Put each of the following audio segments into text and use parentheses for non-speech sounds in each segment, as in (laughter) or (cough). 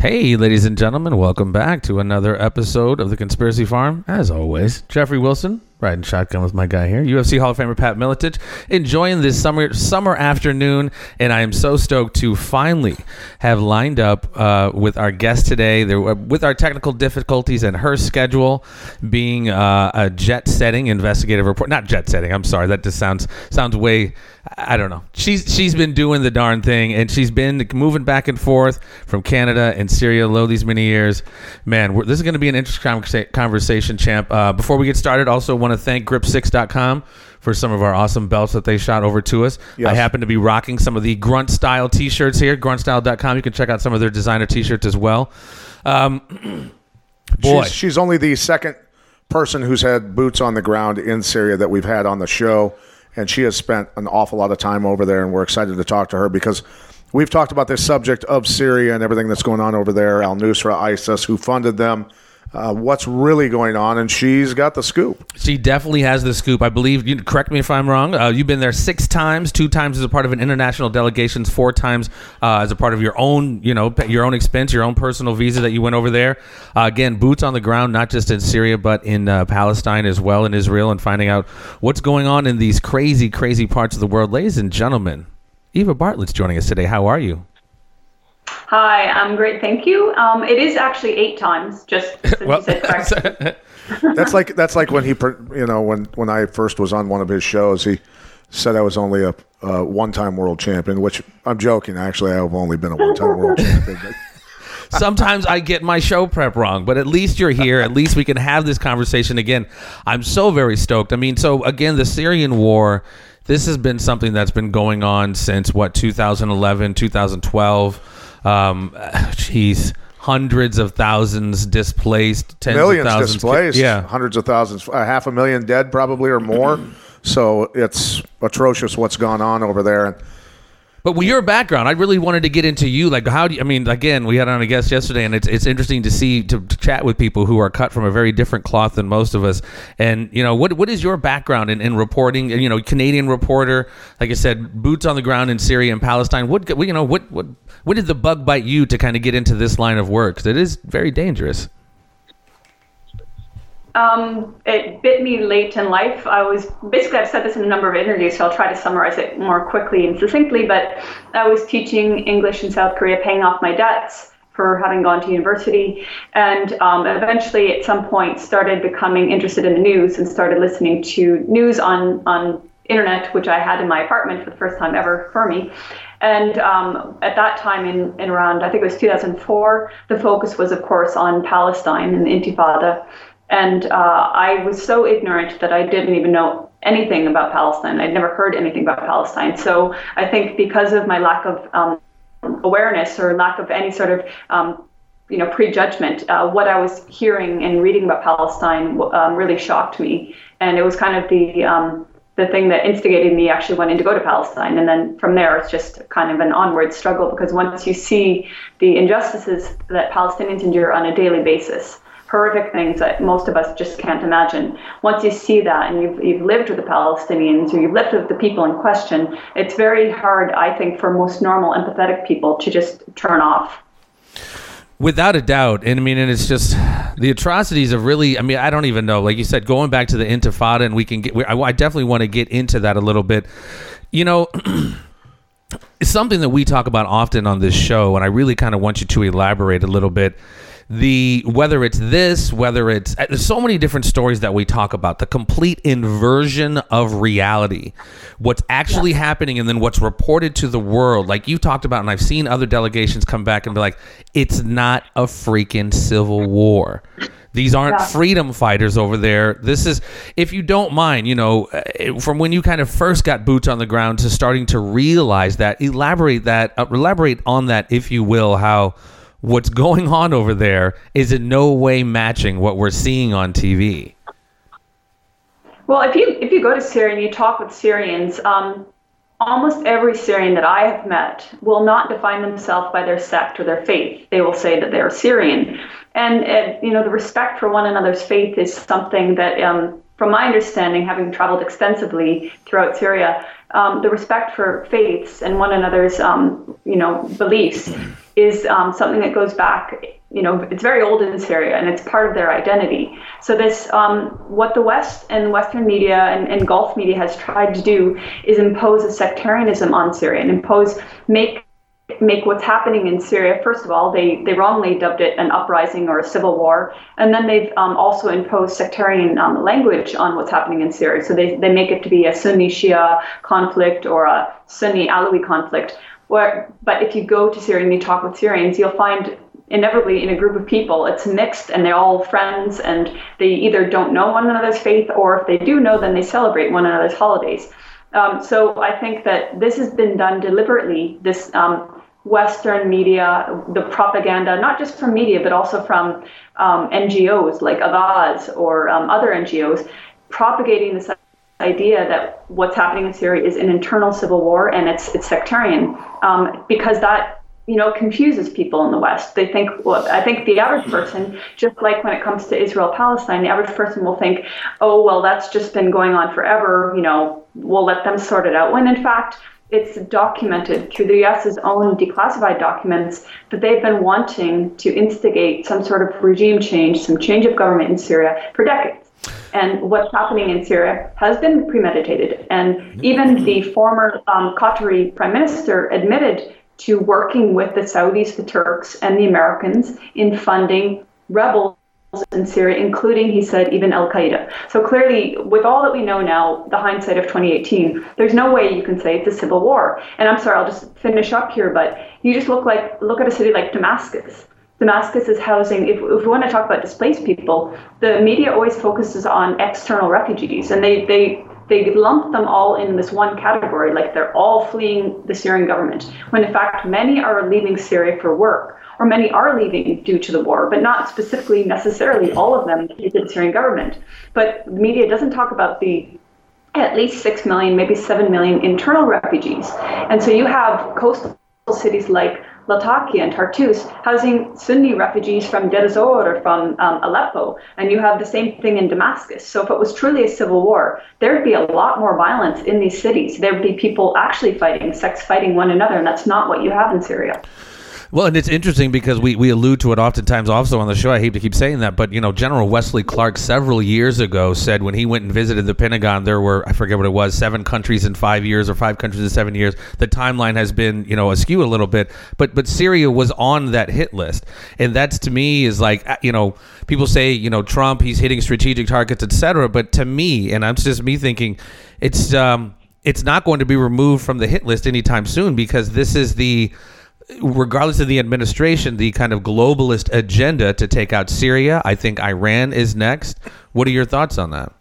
Hey, ladies and gentlemen, welcome back to another episode of the Conspiracy Farm. As always, Jeffrey Wilson, riding shotgun with my guy here, UFC Hall of Famer Pat Miletich, enjoying this summer summer afternoon, and I am so stoked to finally have lined up uh, with our guest today. There, uh, with our technical difficulties and her schedule being uh, a jet setting investigative report, not jet setting. I'm sorry, that just sounds sounds way. I don't know. She's she's been doing the darn thing, and she's been moving back and forth from Canada and Syria lo these many years. Man, this is going to be an interesting conversa- conversation, champ. Uh, before we get started, also want to thank Grip6.com for some of our awesome belts that they shot over to us. Yes. I happen to be rocking some of the Grunt Style T-shirts here. GruntStyle.com. You can check out some of their designer T-shirts as well. Um, (clears throat) boy, She's, she's only the second person who's had boots on the ground in Syria that we've had on the show, and she has spent an awful lot of time over there, and we're excited to talk to her because we've talked about this subject of Syria and everything that's going on over there, Al Nusra, ISIS, who funded them, uh, what's really going on, and she's got the scoop. She definitely has the scoop. I believe. You correct me if I'm wrong. Uh, you've been there six times. Two times as a part of an international delegation. Four times uh, as a part of your own, you know, your own expense, your own personal visa that you went over there. Uh, again, boots on the ground, not just in Syria but in uh, Palestine as well, in Israel, and finding out what's going on in these crazy, crazy parts of the world. Ladies and gentlemen, Eva Bartlett's joining us today. How are you? Hi, I'm great, thank you. Um, it is actually eight times, just (laughs) since Well, you said correct. (laughs) That's like that's like when he, per- you know, when when I first was on one of his shows, he said I was only a uh, one-time world champion, which I'm joking. Actually, I've only been a one-time world (laughs) champion. But Sometimes I get my show prep wrong, but at least you're here. At least we can have this conversation again. I'm so very stoked. I mean, so again, the Syrian war, this has been something that's been going on since what 2011, 2012. Um, jeez, hundreds of thousands displaced, tens millions of thousands displaced, Yeah, hundreds of thousands, a half a million dead probably or more. (clears throat) so it's atrocious what's gone on over there. And But with your background, I really wanted to get into you. Like, how do you, I mean, again, we had on a guest yesterday, and it's it's interesting to see to, to chat with people who are cut from a very different cloth than most of us. And you know, what what is your background in, in reporting? You know, Canadian reporter, like I said, boots on the ground in Syria and Palestine. What you know, what what what did the bug bite you to kind of get into this line of work? 'Cause it is very dangerous. Um, it bit me late in life. I was basically, I've said this in a number of interviews, so I'll try to summarize it more quickly and succinctly. But I was teaching English in South Korea, paying off my debts for having gone to university, and um, eventually, at some point, started becoming interested in the news and started listening to news on on internet, which I had in my apartment for the first time ever for me. And um, at that time, in, in around, I think it was 2004, the focus was, of course, on Palestine and the Intifada. And uh, I was so ignorant that I didn't even know anything about Palestine. I'd never heard anything about Palestine. So I think because of my lack of um, awareness or lack of any sort of um, you know prejudgment, uh, what I was hearing and reading about Palestine um, really shocked me, and it was kind of the um, the thing that instigated me actually wanting to go to Palestine. And then from there, it's just kind of an onward struggle because once you see the injustices that Palestinians endure on a daily basis, horrific things that most of us just can't imagine. Once you see that and you've, you've lived with the Palestinians or you've lived with the people in question, it's very hard, I think, for most normal, empathetic people to just turn off. Without a doubt, and I mean, and it's just the atrocities of really. I mean, I don't even know. Like you said, going back to the Intifada, and we can get. I, I definitely want to get into that a little bit. You know, (clears throat) it's something that we talk about often on this show, and I really kind of want you to elaborate a little bit. The whether it's this, whether it's uh, there's so many different stories that we talk about. The complete inversion of reality, what's actually happening, and then what's reported to the world. Like you talked about, and I've seen other delegations come back and be like, "It's not a freaking civil war." These aren't Yeah. freedom fighters over there. This is, if you don't mind, you know, uh, from when you kind of first got boots on the ground to starting to realize that, elaborate that, uh, elaborate on that, if you will, how what's going on over there is in no way matching what we're seeing on TV. Well, if you if you go to Syria and you talk with Syrians, um, almost every Syrian that I have met will not define themselves by their sect or their faith. They will say that they're Syrian, and uh, you know the respect for one another's faith is something that, um, from my understanding, having traveled extensively throughout Syria, um, the respect for faiths and one another's um, you know beliefs is um, something that goes back you know, it's very old in Syria and it's part of their identity. So this, um, what the West and Western media and, and Gulf media has tried to do is impose a sectarianism on Syria and impose, make make what's happening in Syria, first of all, they, they wrongly dubbed it an uprising or a civil war. And then they've um, also imposed sectarian um, language on what's happening in Syria. So they, they make it to be a Sunni Shia conflict or a Sunni Alawi conflict. Where, but if you go to Syria and you talk with Syrians, you'll find inevitably in a group of people it's mixed and they're all friends and they either don't know one another's faith or if they do know then they celebrate one another's holidays um, so i think that this has been done deliberately this um, western media the propaganda not just from media but also from um, ngos like Avaaz or um, other ngos propagating this idea that what's happening in syria is an internal civil war and it's it's sectarian um, because that you know, confuses people in the West. They think, well, I think the average person, just like when it comes to Israel Palestine, the average person will think, oh, well, that's just been going on forever, you know, we'll let them sort it out. When in fact, it's documented through the US's own declassified documents that they've been wanting to instigate some sort of regime change, some change of government in Syria for decades. And what's happening in Syria has been premeditated. And even the former um, Qatari prime minister admitted to working with the Saudis, the Turks, and the Americans in funding rebels in Syria, including, he said, even Al Qaeda. So clearly, with all that we know now, the hindsight of 2018, there's no way you can say it's a civil war. And I'm sorry, I'll just finish up here, but you just look like look at a city like Damascus. Damascus is housing, if, if we want to talk about displaced people, the media always focuses on external refugees, and they, they they lump them all in this one category, like they're all fleeing the Syrian government, when in fact many are leaving Syria for work, or many are leaving due to the war, but not specifically necessarily all of them to the Syrian government. But the media doesn't talk about the at least 6 million, maybe 7 million internal refugees. And so you have coastal cities like Latakia and Tartus, housing Sunni refugees from Deir ez-Zor or from um, Aleppo, and you have the same thing in Damascus. So if it was truly a civil war, there'd be a lot more violence in these cities. There'd be people actually fighting, sects fighting one another, and that's not what you have in Syria. Well, and it's interesting because we, we allude to it oftentimes also on the show. I hate to keep saying that, but you know, General Wesley Clark several years ago said when he went and visited the Pentagon, there were I forget what it was, seven countries in five years or five countries in seven years. The timeline has been you know askew a little bit, but but Syria was on that hit list, and that's to me is like uh, you know people say you know Trump he's hitting strategic targets etc. But to me, and I'm just me thinking, it's um it's not going to be removed from the hit list anytime soon because this is the regardless of the administration, the kind of globalist agenda to take out Syria. I think Iran is next. What are your thoughts on that?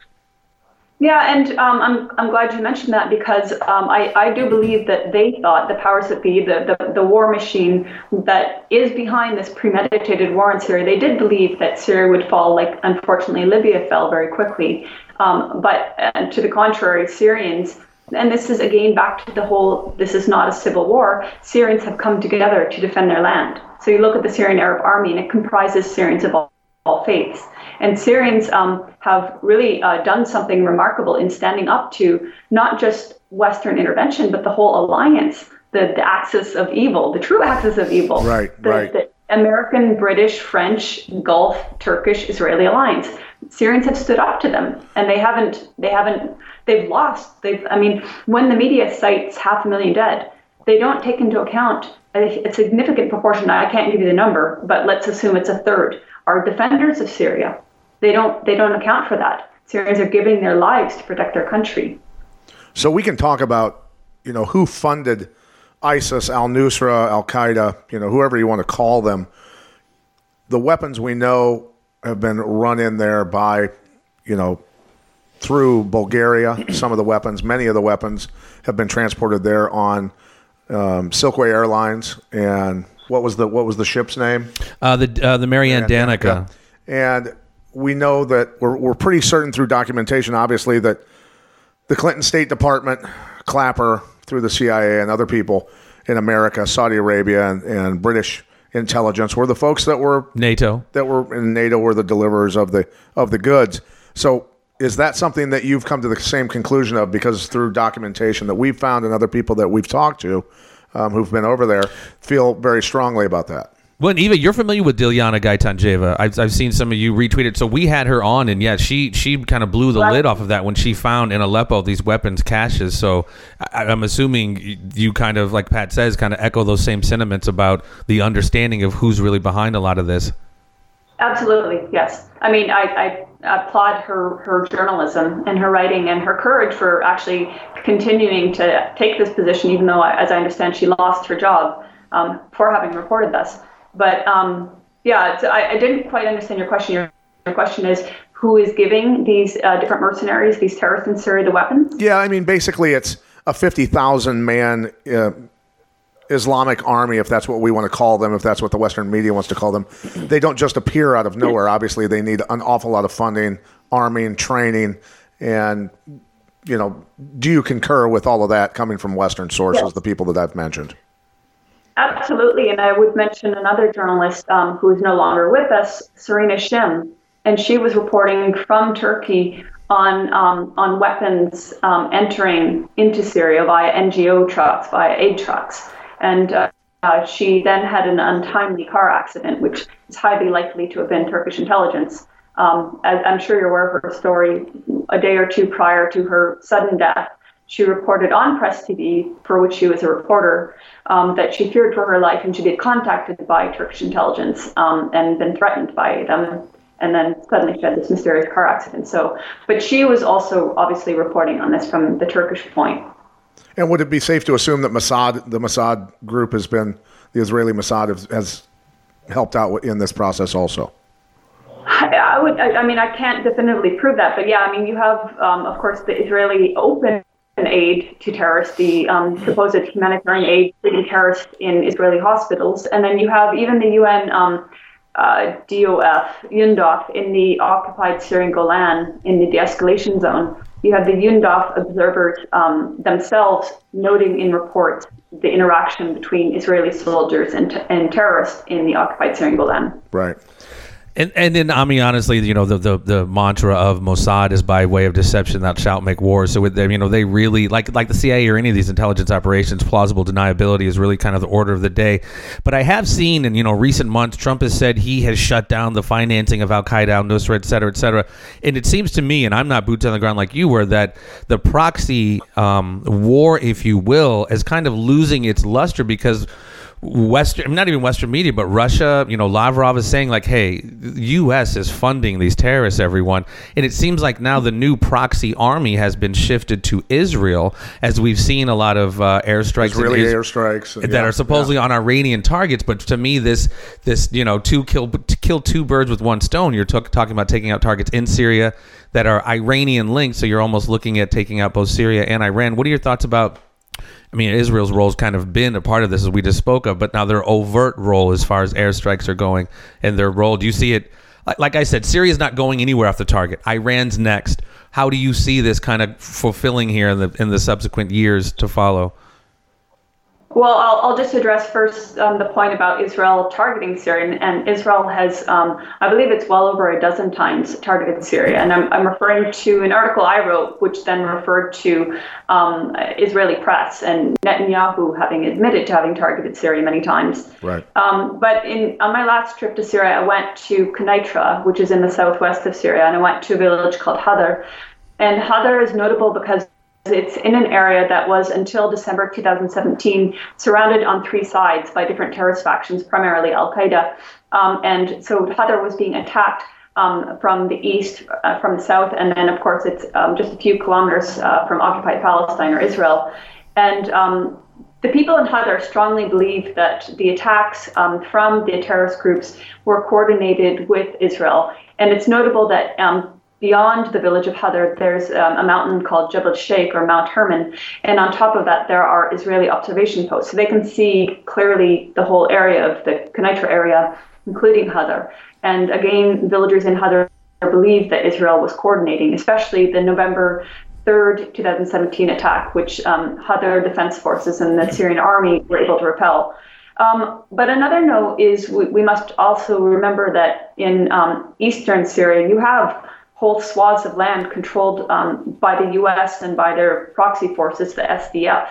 Yeah, and um, I'm, I'm glad you mentioned that because um, I, I do believe that they thought, the powers that be, the, the, the war machine that is behind this premeditated war in Syria, they did believe that Syria would fall like, unfortunately, Libya fell very quickly. Um, but uh, to the contrary, Syrians and this is again back to the whole this is not a civil war. Syrians have come together to defend their land. So you look at the Syrian Arab Army, and it comprises Syrians of all, all faiths. And Syrians um, have really uh, done something remarkable in standing up to not just Western intervention, but the whole alliance, the, the axis of evil, the true axis of evil. Right, the, right. The American, British, French, Gulf, Turkish, Israeli alliance. Syrians have stood up to them, and they haven't. They haven't. They've lost. They've. I mean, when the media cites half a million dead, they don't take into account a, significant proportion. I can't give you the number, but let's assume it's a third. Are defenders of Syria. They don't. They don't account for that. Syrians are giving their lives to protect their country. So we can talk about, you know, who funded ISIS, Al Nusra, Al Qaeda, you know, whoever you want to call them. The weapons we know have been run in there by, you know, through Bulgaria. (clears throat) Some of the weapons, many of the weapons, have been transported there on um, Silkway Airlines and what was the what was the ship's name? Uh, the uh, the Marianne Danica. And we know that we're, we're pretty certain through documentation, obviously, that the Clinton State Department, Clapper, through the CIA and other people in America, Saudi Arabia, and, and British intelligence were the folks that were NATO. that were in NATO were the deliverers of the of the goods. So is that something that you've come to the same conclusion of because through documentation that we've found and other people that we've talked to um, who've been over there feel very strongly about that? Well, and Eva, you're familiar with Dilyana Gaytandzhieva. I've, I've seen some of you retweet it. So we had her on, and yeah, she she kind of blew the Right. lid off of that when she found in Aleppo these weapons caches. So I, I'm assuming you kind of, like Pat says, kind of echo those same sentiments about the understanding of who's really behind a lot of this. Absolutely, yes. I mean, I, I applaud her, her journalism and her writing and her courage for actually continuing to take this position, even though, as I understand, she lost her job um, for having reported this. But um, yeah, it's, I, I didn't quite understand your question. Your, your question is who is giving these uh, different mercenaries, these terrorists in Syria, the weapons? Yeah, I mean, basically, it's a 50,000 man uh, Islamic army, if that's what we want to call them, if that's what the Western media wants to call them. They don't just appear out of nowhere. Obviously, they need an awful lot of funding, arming, training, and, you know, do you concur with all of that coming from Western sources, Yes. the people that I've mentioned? Absolutely, and I would mention another journalist um, who is no longer with us, Serena Shim, and she was reporting from Turkey on um, on weapons um, entering into Syria via NGO trucks, via aid trucks, and uh, uh, she then had an untimely car accident, which is highly likely to have been Turkish intelligence. Um, as I'm sure you're aware of her story, a day or two prior to her sudden death, she reported on Press TV, for which she was a reporter, um, that she feared for her life and she'd been contacted by Turkish intelligence um, and been threatened by them. And then suddenly she had this mysterious car accident. So, but she was also obviously reporting on this from the Turkish point. And would it be safe to assume that Mossad, the Mossad group, has been the Israeli Mossad has, has helped out in this process also? I I would. I, I mean, I can't definitively prove that, but yeah, I mean, you have, um, of course, the Israeli open aid to terrorists, the um, supposed humanitarian aid treating terrorists in Israeli hospitals, and then you have even the UN um, uh, DOF, UNDOF, in the occupied Syrian Golan in the de-escalation zone. You have the UNDOF observers um, themselves noting in reports the interaction between Israeli soldiers and, and terrorists in the occupied Syrian Golan. Right. And and then I mean honestly, you know the, the the mantra of Mossad is by way of deception thou shalt make war. So with them, you know they really like like the CIA or any of these intelligence operations, plausible deniability is really kind of the order of the day. But I have seen in you know recent months, Trump has said he has shut down the financing of Al Qaeda, Nusra, et cetera, et cetera. And it seems to me, and I'm not boots on the ground like you were, that the proxy um, war, if you will, is kind of losing its luster because. Western, not even Western media, but Russia, you know, Lavrov is saying like, "Hey, the U.S. is funding these terrorists, everyone," and it seems like now the new proxy army has been shifted to Israel, as we've seen a lot of uh, airstrikes Israeli Is- airstrikes that yeah, are supposedly on Iranian targets. But to me, this this you know, two kill to kill two birds with one stone. You're talk talking about taking out targets in Syria that are Iranian linked, so you're almost looking at taking out both Syria and Iran. What are your thoughts about? I mean, Israel's role's kind of been a part of this, as we just spoke of, but now their overt role as far as airstrikes are going and their role. Do you see it? Like, I said, Syria's not going anywhere off the target. Iran's next. How do you see this kind of fulfilling here in the in the subsequent years to follow? Well, I'll, I'll just address first um, the point about Israel targeting Syria. And, and Israel has, um, I believe it's well over a dozen times targeted Syria. And I'm, I'm referring to an article I wrote, which then referred to um, Israeli press and Netanyahu having admitted to having targeted Syria many times. Right. Um, but in on my last trip to Syria, I went to Quneitra, which is in the southwest of Syria, and I went to a village called Hadar. And Hadar is notable because it's in an area that was until December 2017 surrounded on three sides by different terrorist factions, primarily Al Qaeda. Um, and so Hadar was being attacked um, from the east, uh, from the south, and then of course it's um, just a few kilometers uh, from occupied Palestine or Israel. And um, the people in Hadar strongly believe that the attacks um, from the terrorist groups were coordinated with Israel. And it's notable that um, beyond the village of Hadar, there's um, a mountain called Jebel Sheikh or Mount Hermon, and on top of that, there are Israeli observation posts. So they can see clearly the whole area of the Quneitra area, including Hadar. And again, villagers in Hadar believe that Israel was coordinating, especially the November 3rd, 2017 attack, which um, Hadar Defense Forces and the Syrian army were able to repel. Um, but another note is we, we, must also remember that in um, eastern Syria, you have whole swaths of land controlled um, by the U.S. and by their proxy forces, the SDF.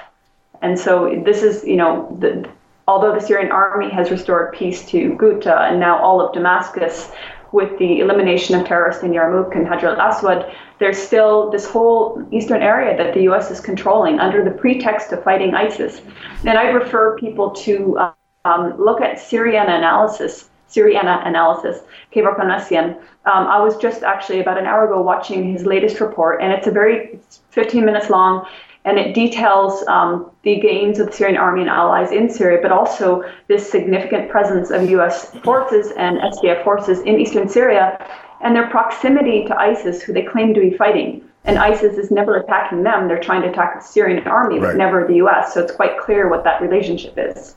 And so this is, you know, the, although the Syrian army has restored peace to Ghouta and now all of Damascus with the elimination of terrorists in Yarmouk and Hajar al-Aswad, there's still this whole eastern area that the U.S. is controlling under the pretext of fighting ISIS. And I refer people to um, look at Syrian analysis Syriana analysis, Kevork Almassian. Um, I was just actually about an hour ago watching his latest report, and it's a very it's 15 minutes long, and it details um, the gains of the Syrian army and allies in Syria, but also this significant presence of U.S. forces and SDF forces in eastern Syria, and their proximity to ISIS, who they claim to be fighting. And ISIS is never attacking them; they're trying to attack the Syrian army, right. but never the U.S. So it's quite clear what that relationship is.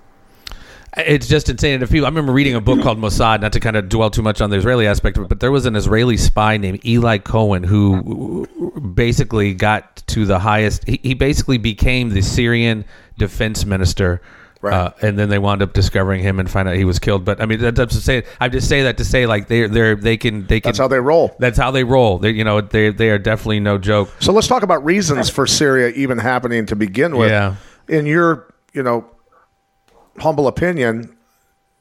It's just insane. And if you, I remember reading a book called Mossad, not to kind of dwell too much on the Israeli aspect of it, but there was an Israeli spy named Eli Cohen who basically got to the highest. He, he basically became the Syrian defense minister. Right. Uh, and then they wound up discovering him and find out he was killed. But I mean, that's to say, I just say that to say like they they they can they can. That's how they roll. That's how they roll. They you know they they are definitely no joke. So let's talk about reasons for Syria even happening to begin with. Yeah. In your you know humble opinion,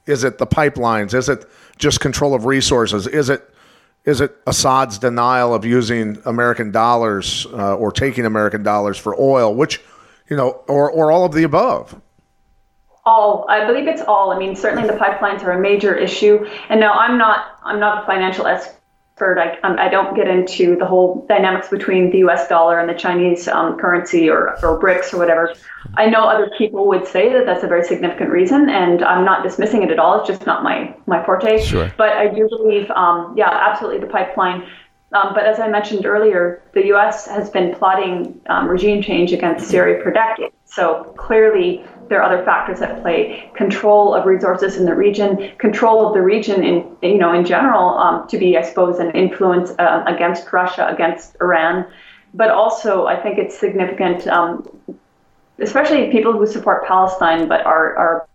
is it the pipelines? Is it just control of resources? Is it is it Assad's denial of using American dollars uh, or taking American dollars for oil? Which, you know, or or all of the above? All, I believe it's all. I mean, certainly the pipelines are a major issue. And now I'm not I'm not a financial expert expert. I, um, I don't get into the whole dynamics between the US dollar and the Chinese um, currency or, or BRICS or whatever. I know other people would say that that's a very significant reason, and I'm not dismissing it at all. It's just not my, my forte. Sure. But I do believe, um, yeah, absolutely the pipeline. Um, but as I mentioned earlier, the U.S. has been plotting um, regime change against Syria for decades. So clearly, there are other factors at play: control of resources in the region, control of the region in you know in general um, to be, I suppose, an influence uh, against Russia, against Iran. But also, I think it's significant, um, especially people who support Palestine but are are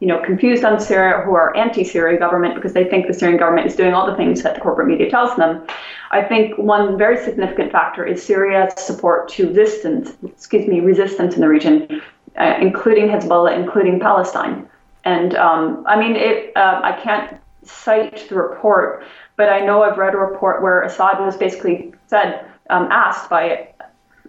you know, confused on Syria who are anti-Syria government because they think the Syrian government is doing all the things that the corporate media tells them. I think one very significant factor is Syria's support to resistance, excuse me, resistance in the region uh, including Hezbollah, including Palestine. And um, I mean, it, uh, I can't cite the report, but I know I've read a report where Assad was basically said, um, asked by,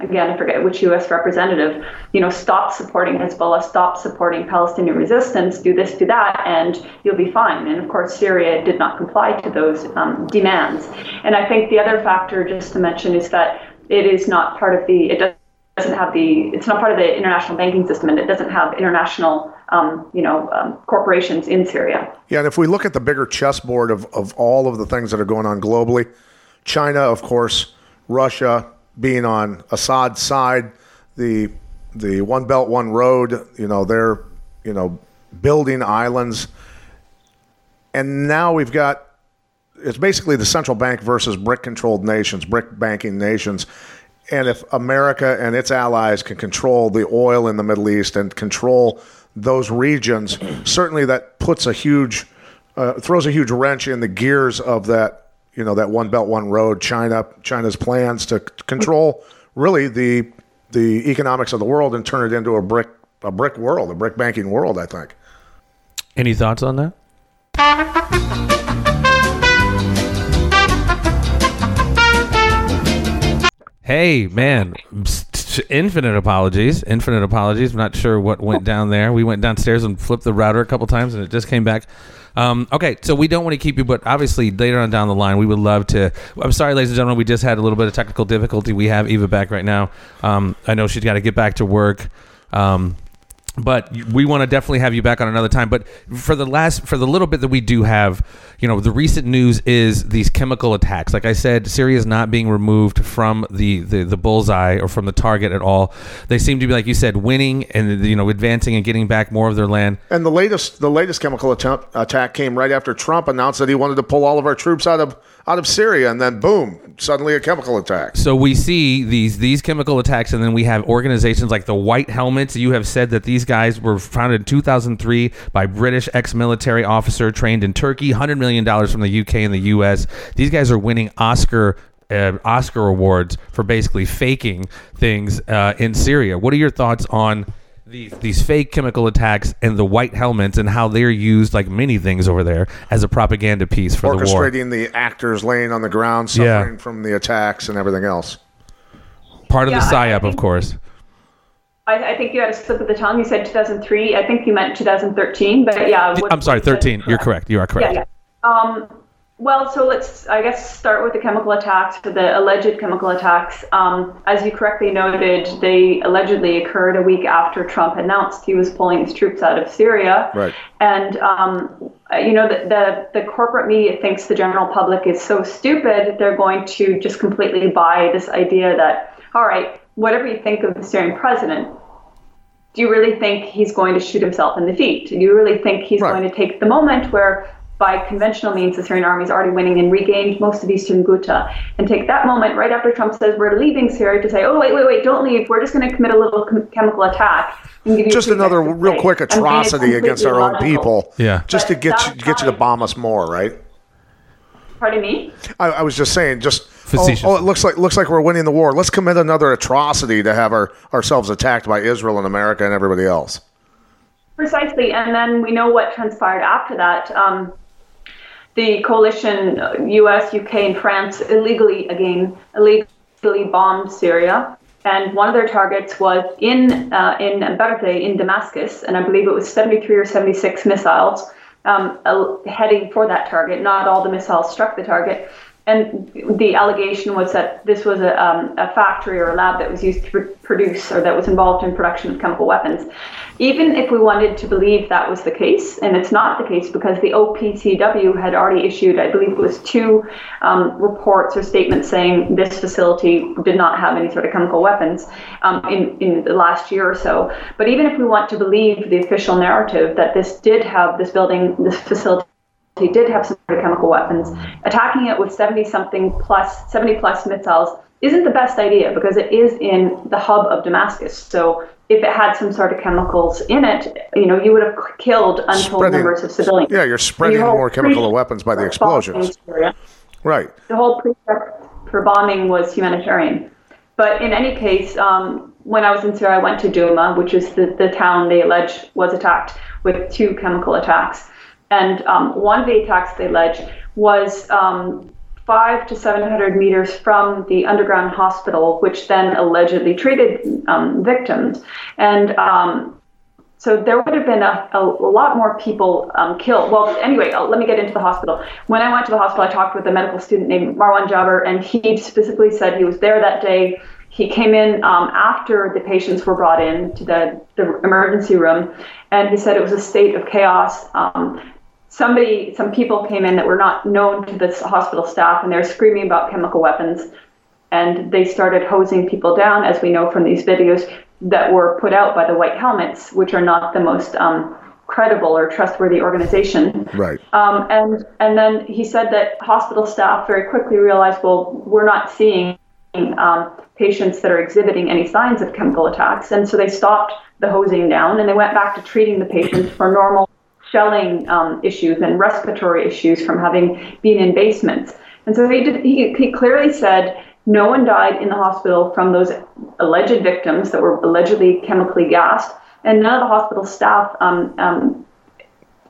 again, I forget which U.S. representative, you know, stop supporting Hezbollah, stop supporting Palestinian resistance, do this, do that, and you'll be fine. And of course, Syria did not comply to those um, demands. And I think the other factor, just to mention, is that it is not part of the, it doesn't have the it's not part of the international banking system and it doesn't have international um, you know um, corporations in Syria. Yeah, and if we look at the bigger chessboard of, of all of the things that are going on globally, China, of course, Russia being on Assad's side, the the One Belt One Road, you know, they're you know building islands, and now we've got it's basically the central bank versus brick controlled nations, brick banking nations. And if America and its allies can control the oil in the Middle East and control those regions, (clears throat) certainly that puts a huge, uh, throws a huge wrench in the gears of that, you know, that one belt, one road, China, China's plans to control really the the economics of the world and turn it into a brick a brick world, a brick banking world. I think. Any thoughts on that? (laughs) Hey, man, infinite apologies. Infinite apologies. I'm not sure what went down there. We went downstairs and flipped the router a couple times, and it just came back. Um, okay, so we don't want to keep you, but obviously later on down the line, we would love to. I'm sorry, ladies and gentlemen, we just had a little bit of technical difficulty. We have Eva back right now. Um, I know she's got to get back to work. Um, but we want to definitely have you back on another time. But for the last, for the little bit that we do have, you know, the recent news is these chemical attacks. Like I said, Syria is not being removed from the, the the bullseye or from the target at all. They seem to be, like you said, winning and you know advancing and getting back more of their land. And the latest the latest chemical attempt, attack came right after Trump announced that he wanted to pull all of our troops out of out of Syria, and then boom, suddenly a chemical attack. So we see these these chemical attacks, and then we have organizations like the White Helmets. You have said that these guys were founded in 2003 by British ex-military officer trained in Turkey, 100 million dollars from the UK and the US. These guys are winning Oscar. Uh, Oscar awards for basically faking things uh, in Syria. What are your thoughts on these these fake chemical attacks and the white helmets and how they're used like many things over there as a propaganda piece for the war? Orchestrating the actors laying on the ground, Yeah. suffering from the attacks and everything else. Part of Yeah, the I- I psyop, of think- course. I, I think you had a slip of the tongue. You said 2003. I think you meant 2013. But yeah, what- I'm sorry, what you said 13. You're correct. You are correct. Yeah, yeah. Um, well, so let's, I guess, start with the chemical attacks, the alleged chemical attacks. Um, as you correctly noted, they allegedly occurred a week after Trump announced he was pulling his troops out of Syria. Right. And, um, you know, the, the, the corporate media thinks the general public is so stupid, they're going to just completely buy this idea that, all right, whatever you think of the Syrian president, do you really think he's going to shoot himself in the feet? Do you really think he's Right. going to take the moment where, by conventional means, the Syrian army is already winning and regained most of eastern Ghouta, and take that moment right after Trump says we're leaving Syria to say, oh wait, wait, wait, don't leave. We're just going to commit a little chem- chemical attack. And give you Just another real stay." quick I mean, atrocity against completely our own illogical. people. Yeah. Just to get you, that's get you to bomb us more, right? Pardon me. I, I was just saying, just oh, oh, it looks like looks like we're winning the war. Let's commit another atrocity to have our ourselves attacked by Israel and America and everybody else. Precisely, and then we know what transpired after that. Um, the coalition, uh, U.S., U.K., and France, illegally again illegally bombed Syria, and one of their targets was in uh, in Barzeh in Damascus, and I believe it was 73 or 76 missiles um, uh, heading for that target. Not all the missiles struck the target. And the allegation was that this was a, um, a factory or a lab that was used to produce or that was involved in production of chemical weapons. Even if we wanted to believe that was the case, and it's not the case because the OPCW had already issued, I believe it was two um, reports or statements saying this facility did not have any sort of chemical weapons um, in, in the last year or so. But even if we want to believe the official narrative that this did have, this building, this facility, he did have some sort of chemical weapons. Attacking it with 70 something plus, 70 plus missiles isn't the best idea because it is in the hub of Damascus. So if it had some sort of chemicals in it, you know, you would have killed untold Spreading- numbers of civilians. Yeah, you're spreading your more chemical weapons by the explosions. Right. the whole pretext for bombing was humanitarian. But in any case, um, when I was in Syria, I went to Douma, which is the, the town they allege was attacked with two chemical attacks. And um, one of the attacks they allege was um, five to 700 meters from the underground hospital, which then allegedly treated um, victims. And um, so there would have been a, a, lot more people um, killed. Well, anyway, uh, let me get into the hospital. When I went to the hospital, I talked with a medical student named Marwan Jabber, and he specifically said he was there that day. He came in um, after the patients were brought in to the, the emergency room, and he said it was a state of chaos. Um, somebody, some people came in that were not known to the hospital staff, and they were screaming about chemical weapons and they started hosing people down, as we know from these videos that were put out by the White Helmets, which are not the most um, credible or trustworthy organization. Right. Um, and and then he said that hospital staff very quickly realized, well, we're not seeing um, patients that are exhibiting any signs of chemical attacks, and so they stopped the hosing down and they went back to treating the patients for normal shelling um, issues and respiratory issues from having been in basements. And so he did. He, he clearly said no one died in the hospital from those alleged victims that were allegedly chemically gassed, and none of the hospital staff, um, um,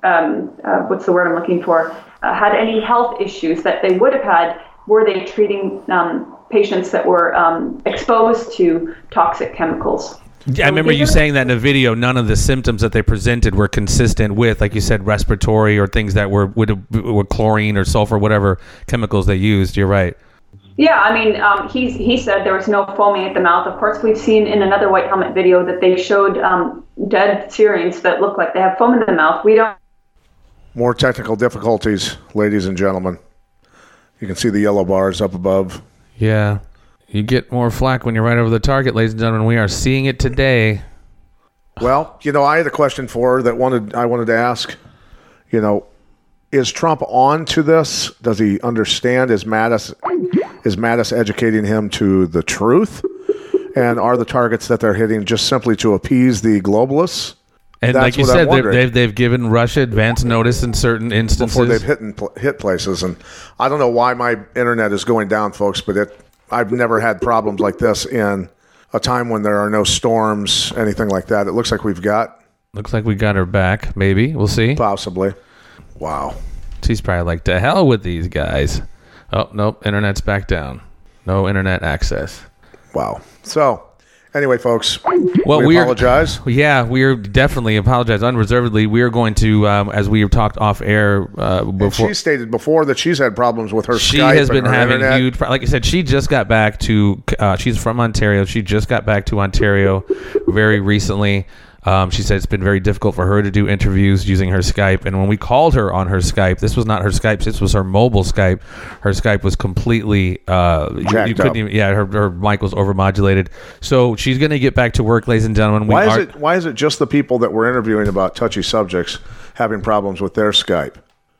um, uh, what's the word I'm looking for, uh, had any health issues that they would have had were they treating um, patients that were um, exposed to toxic chemicals. Yeah, I remember you saying that in a video. None of the symptoms that they presented were consistent with, like you said, respiratory or things that were would were chlorine or sulfur, whatever chemicals they used. You're right. Yeah, I mean, um, he's, he said there was no foaming at the mouth. Of course, we've seen in another White Helmet video that they showed um, dead Syrians that look like they have foam in the mouth. We don't. More technical difficulties, ladies and gentlemen. You can see the yellow bars up above. Yeah. You get more flack when you're right over the target, ladies and gentlemen. We are seeing it today. Well, you know, I had a question for her that wanted I wanted to ask. You know, is Trump on to this? Does he understand? Is Mattis is Mattis educating him to the truth? And are the targets that they're hitting just simply to appease the globalists And That's like you said, they've, they've given Russia advance notice in certain instances. before they've hit in hit places? And I don't know why my internet is going down, folks, but it I've never had problems like this in a time when there are no storms, anything like that. It looks like we've got Looks like we got her back. Maybe we'll see. possibly. Wow. She's probably like, "To hell with these guys." Oh nope, internet's back down. No internet access. Wow. So, anyway, folks, Well, we we're- apologize. Yeah, we are definitely apologize unreservedly. We are going to, um, as we have talked off air uh, And before. she stated before that she's had problems with her she Skype has been and having internet. huge like i said she just got back to uh, she's from ontario she just got back to ontario very recently um, she said it's been very difficult for her to do interviews using her skype and when we called her on her skype this was not her skype this was her mobile skype her skype was completely uh, you, you couldn't up. even yeah her, her mic was overmodulated so she's going to get back to work ladies and gentlemen we Why is are, it? Why is it just the people that we're interviewing about touchy subjects having problems with their Skype?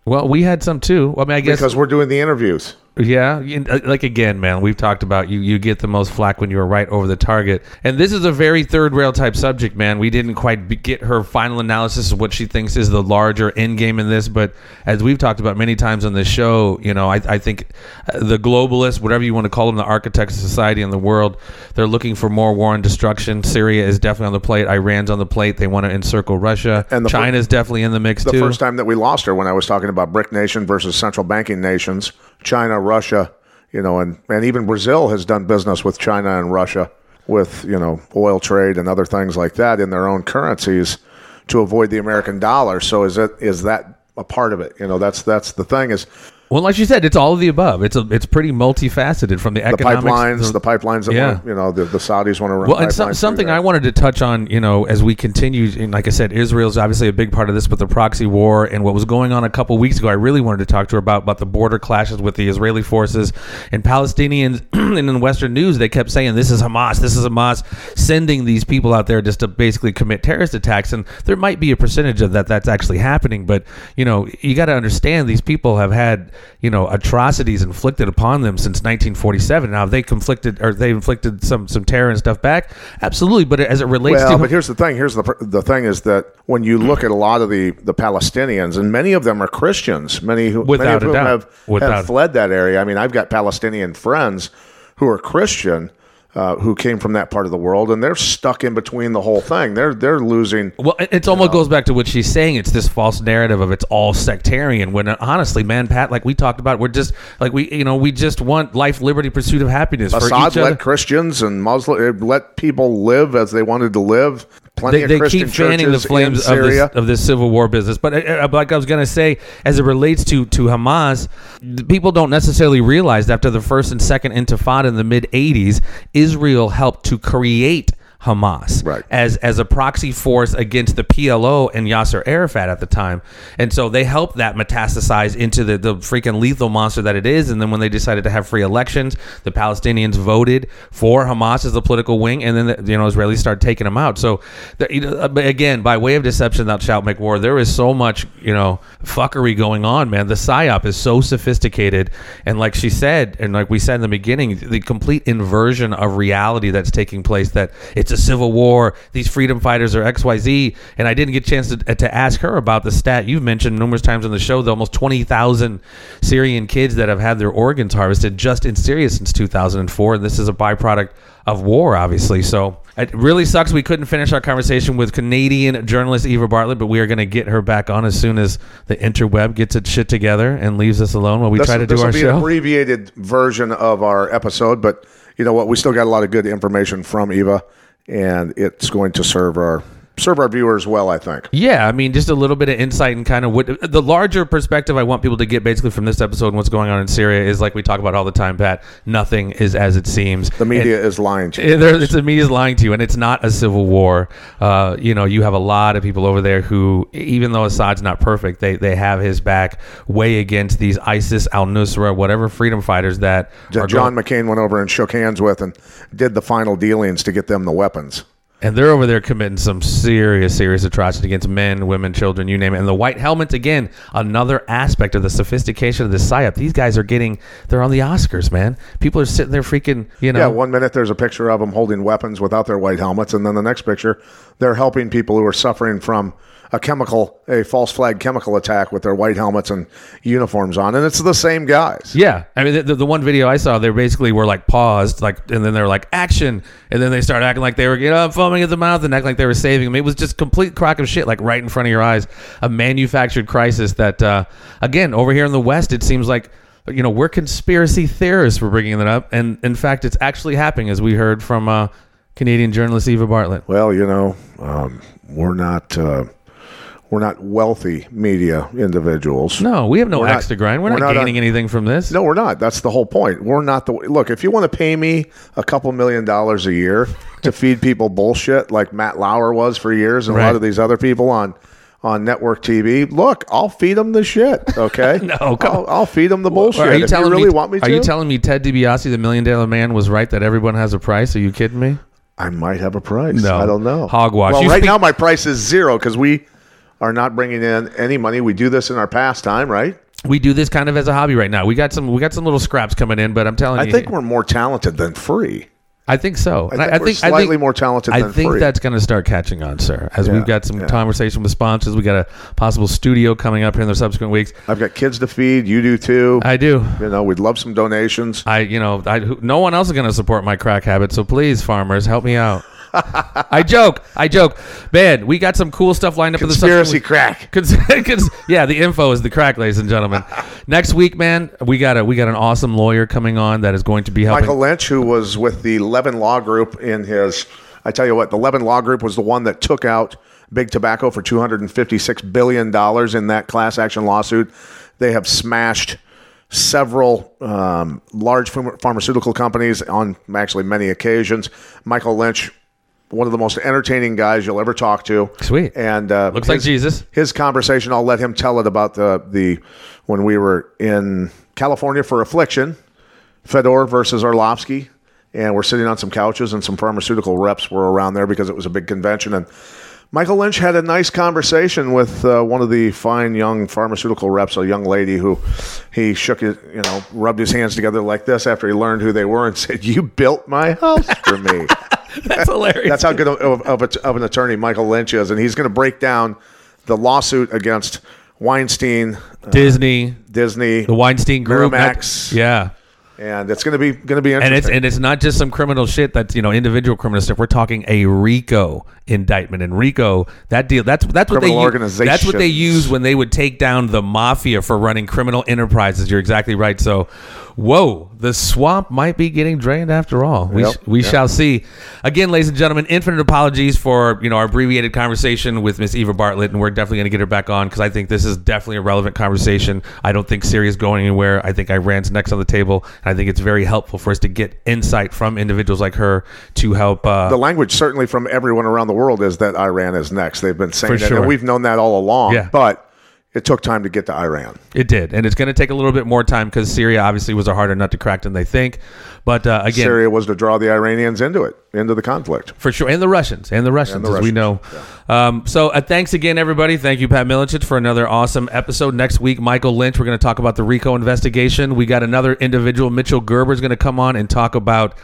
well we had some too i mean i guess Because we're doing the interviews. Yeah, uh, like again, man, we've talked about you. You get the most flack when you are right over the target, and this is a very third rail type subject, man. We didn't quite get her final analysis of what she thinks is the larger end game in this, but as we've talked about many times on this show, you know, I, I think uh, the globalists, whatever you want to call them, the architects of society in the world, they're looking for more war and destruction. Syria is definitely on the plate. Iran's on the plate. They want to encircle Russia. And the China's definitely in the mix The too. first time that we lost her when I was talking about BRIC nation versus central banking nations, China, Russia, you know, and, and even Brazil has done business with China and Russia with, you know, oil trade and other things like that in their own currencies to avoid the American dollar. So is it is that a part of it? You know, that's that's the thing is Well, like you said, it's all of the above. It's a, it's pretty multifaceted from the the economics. pipelines, the pipelines that Yeah. want, you know, the, the Saudis want to run well, and some, something. I wanted to touch on, you know, as we continue, and like I said, Israel's obviously a big part of this, but the proxy war and what was going on a couple weeks ago, I really wanted to talk to her about about the border clashes with the Israeli forces and Palestinians. (clears throat) and in Western news, they kept saying this is Hamas, this is Hamas, sending these people out there just to basically commit terrorist attacks, and there might be a percentage of that that's actually happening, but you know, you got to understand these people have had, you know, atrocities inflicted upon them since 1947. Now, have they conflicted or they inflicted some some terror and stuff back? Absolutely, but as it relates Well, to but here's the thing. Here's the the thing is that when you look at a lot of the, the Palestinians, and many of them are Christians, many who many of whom doubt. have, Without- have fled that area. I mean, I've got Palestinian friends who are Christian. Uh, who came from that part of the world, and they're stuck in between the whole thing. They're they're losing. Well, it almost goes back to what she's saying. It's this false narrative of it's all sectarian. When uh, honestly, man, Pat, like we talked about, we're just like we, you know, we just want life, liberty, pursuit of happiness for Assad each other. let Christians and Muslim let people live as they wanted to live. Plenty they, they keep fanning the flames of this, of this civil war business. But uh, uh, like I was going to say, as it relates to to Hamas, the people don't necessarily realize that after the first and second Intifada in the mid '80s, Israel helped to create. Hamas Right. as as a proxy force against the PLO and Yasser Arafat at the time, and so they helped that metastasize into the the freaking lethal monster that it is. And then when they decided to have free elections, the Palestinians voted for Hamas as the political wing, and then the, you know Israelis started taking them out. So the, you know, uh, again, by way of deception, thou shalt make war. There is so much you know fuckery going on, man. The psyop is so sophisticated, and like she said, and like we said in the beginning, the complete inversion of reality that's taking place. That it's a civil war. These freedom fighters are X Y Z, and I didn't get a chance to, to ask her about the stat you've mentioned numerous times on the show. The almost twenty thousand Syrian kids that have had their organs harvested just in Syria since two thousand and four, and this is a byproduct of war, obviously. So it really sucks we couldn't finish our conversation with Canadian journalist Eva Bartlett, but we are going to get her back on as soon as the interweb gets its shit together and leaves us alone while we This- try to do our show. this will be an abbreviated version of our episode, but you know what? We still got a lot of good information from Eva, and it's going to serve our serve our viewers well. I think. Yeah, I mean, just a little bit of insight and kind of what the larger perspective I want people to get basically from this episode and what's going on in Syria is like we talk about all the time, Pat. Nothing is as it seems. The media And- is lying to you. There- it's the media's lying to you, and it's not a civil war. Uh, you know, you have a lot of people over there who, even though Assad's not perfect, they they have his back way against these ISIS, Al Nusra, whatever freedom fighters that John going- McCain went over and shook hands with and did the final dealings to get them the weapons. And they're over there committing some serious, serious atrocity against men, women, children, you name it. And the white helmets, again, another aspect of the sophistication of the psyop. These guys are getting, they're on the Oscars, man. People are sitting there freaking, you know. Yeah, one minute there's a picture of them holding weapons without their white helmets, and then the next picture they're helping people who are suffering from a chemical, a false flag chemical attack with their white helmets and uniforms on, and it's the same guys. Yeah, I mean the, the, the one video I saw, they basically were like paused, like, and then they're like action, and then they start acting like they were, you know, foaming at the mouth and acting like they were saving them. It was just complete crock of shit, like right in front of your eyes, a manufactured crisis that, uh, again, over here in the West, it seems like. You know, we're conspiracy theorists for bringing that up, and in fact, it's actually happening, as we heard from uh, Canadian journalist Eva Bartlett. Well, you know, um, we're not uh, we're not wealthy media individuals. No, we have no We're axe not- to grind. We're, we're not, not gaining on- anything from this. No, we're not. That's the whole point. We're not the look. If you want to pay me a couple million dollars a year to (laughs) feed people bullshit like Matt Lauer was for years, and a lot of these other people on on network TV, look, I'll feed them the shit. Okay, (laughs) No, I'll, I'll feed them the bullshit. Are you telling you really me? want me to? Are you telling me Ted DiBiase, the Million Dollar Man, was right that everyone has a price? Are you kidding me? I might have a price. No. I don't know. Hogwash. Well, You right speak- now my price is zero because we are not bringing in any money. We do this in our pastime, right? We do this kind of as a hobby right now. We got some. We got some little scraps coming in, but I'm telling I you, I think we're more talented than free. I think so. I think we're slightly more talented I think free. that's going to start catching on, sir. As Yeah, we've got some yeah. conversation with sponsors, we got a possible studio coming up here in the subsequent weeks. I've got kids to feed. You do too. I do. you know, we'd love some donations. I, you know, I, no one else is going to support my crack habit. So please, farmers, help me out. I joke. I joke. Man, we got some cool stuff lined up for the Conspiracy crack. (laughs) Cons- yeah, the info is the crack, ladies and gentlemen. Next week, man, we got a we got an awesome lawyer coming on that is going to be helping. Michael Lynch, who was with the Levin Law Group in his, I tell you what, the Levin Law Group was the one that took out Big Tobacco for $256 billion in that class action lawsuit. They have smashed several um, large pharmaceutical companies on actually many occasions. Michael Lynch, one of the most entertaining guys you'll ever talk to. Sweet. And uh, Looks like Jesus. his conversation. I'll let him tell it about the the when we were in California for Affliction, Fedor versus Arlovski, and we're sitting on some couches and some pharmaceutical reps were around there because it was a big convention and. Michael Lynch had a nice conversation with uh, one of the fine young pharmaceutical reps, a young lady who he shook his, you know, rubbed his hands together like this after he learned who they were and (laughs) said, "You built my house for me." (laughs) That's hilarious. That's how good of, of, of, a, of an attorney Michael Lynch is, and he's going to break down the lawsuit against Weinstein, uh, Disney, Disney, the Weinstein Group. Miramax. yeah. and it's going to be going to be And it's interesting. and it's not just some criminal shit that's you know individual criminal stuff. We're talking a RICO indictment, and RICO that deal that's that's what Criminal they u- organizations. that's what they use when they would take down the mafia for running criminal enterprises. You're exactly right. So, whoa, the swamp might be getting drained after all. We Yep, sh- we yep. shall see. Again, ladies and gentlemen, infinite apologies for you know our abbreviated conversation with Miss Eva Bartlett, and we're definitely going to get her back on because I think this is definitely a relevant conversation. I don't think Syria's going anywhere. I think Iran's next on the table, and I think it's very helpful for us to get insight from individuals like her to help. Uh, the language, certainly from everyone around the world, is that Iran is next. They've been saying For that, sure. and we've known that all along. Yeah. But it took time to get to Iran. it did, and it's going to take a little bit more time because Syria obviously was a harder nut to crack than they think. But uh, again, Syria was to draw the Iranians into it, into the conflict. For sure, and the Russians, and the Russians, the as we know. Russians, Um, so, uh, thanks again, everybody. Thank you, Pat Milicic, for another awesome episode. Next week, Michael Lynch. We're going to talk about the RICO investigation. We got another individual, Mitchell Gerber, is going to come on and talk about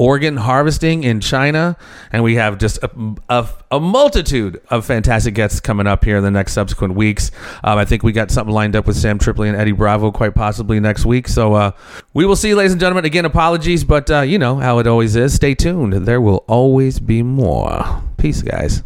organ harvesting in China, and we have just a, a, a multitude of fantastic guests coming up here in the next subsequent weeks. Um, I think we got something lined up with Sam Tripoli and Eddie Bravo quite possibly next week. So uh, we will see, ladies and gentlemen. Again, apologies, but uh, you know how it always is. Stay tuned. There will always be more. Peace, guys.